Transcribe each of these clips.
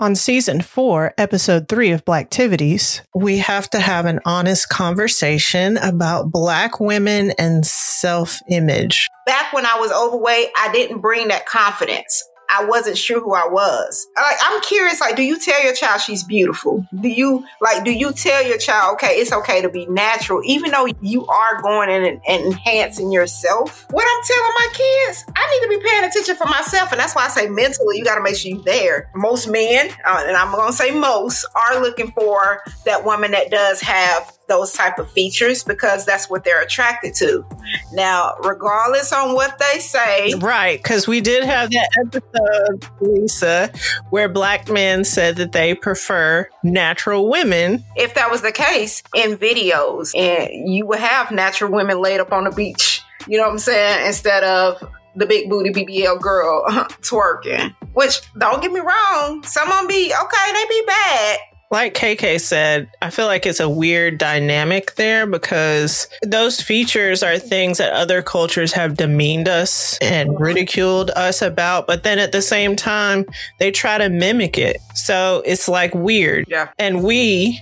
On season four, episode three of Blacktivities, we have to have an honest conversation about Black women and self image. Back when I was overweight, I didn't bring that confidence. I wasn't sure who I was. Like, I'm curious, like, do you tell your child she's beautiful? Do you like do you tell your child, okay, it's okay to be natural, even though you are going in and, and enhancing yourself? What I'm telling my kids, I need to be paying attention for myself. And that's why I say mentally, you gotta make sure you're there. Most men, uh, and I'm gonna say most, are looking for that woman that does have those type of features because that's what they're attracted to. Now, regardless on what they say, right? Because we did have that episode, Lisa, where black men said that they prefer natural women. If that was the case in videos, and you would have natural women laid up on the beach, you know what I'm saying, instead of the big booty BBL girl twerking. Which don't get me wrong, some of them be okay, they be bad, like KK said, I feel like it's a weird dynamic there because those features are things that other cultures have demeaned us and ridiculed us about. But then at the same time, they try to mimic it. So it's like weird. Yeah. And we,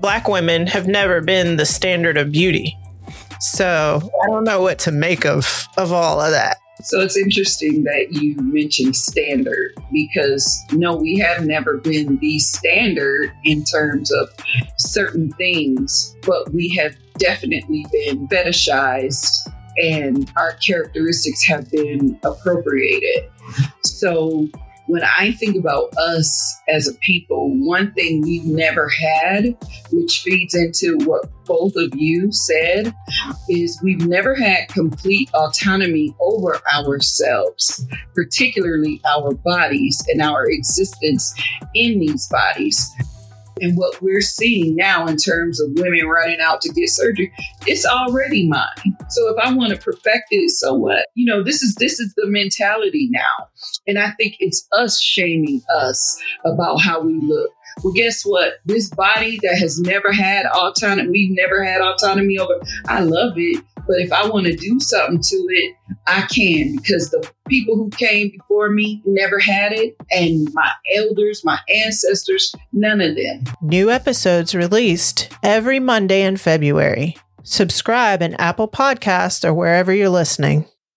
black women, have never been the standard of beauty. So I don't know what to make of, of all of that. So it's interesting that you mentioned standard because no, we have never been the standard in terms of certain things, but we have definitely been fetishized and our characteristics have been appropriated. So when I think about us as a people, one thing we've never had, which feeds into what both of you said, is we've never had complete autonomy over ourselves, particularly our bodies and our existence in these bodies. And what we're seeing now in terms of women running out to get surgery, it's already mine. So if I want to perfect it, so what? You know, this is this is the mentality now. And I think it's us shaming us about how we look. Well, guess what? This body that has never had autonomy, we've never had autonomy over. I love it, but if I want to do something to it, I can because the people who came before me never had it, and my elders, my ancestors, none of them. New episodes released every Monday in February. Subscribe in Apple Podcast or wherever you're listening.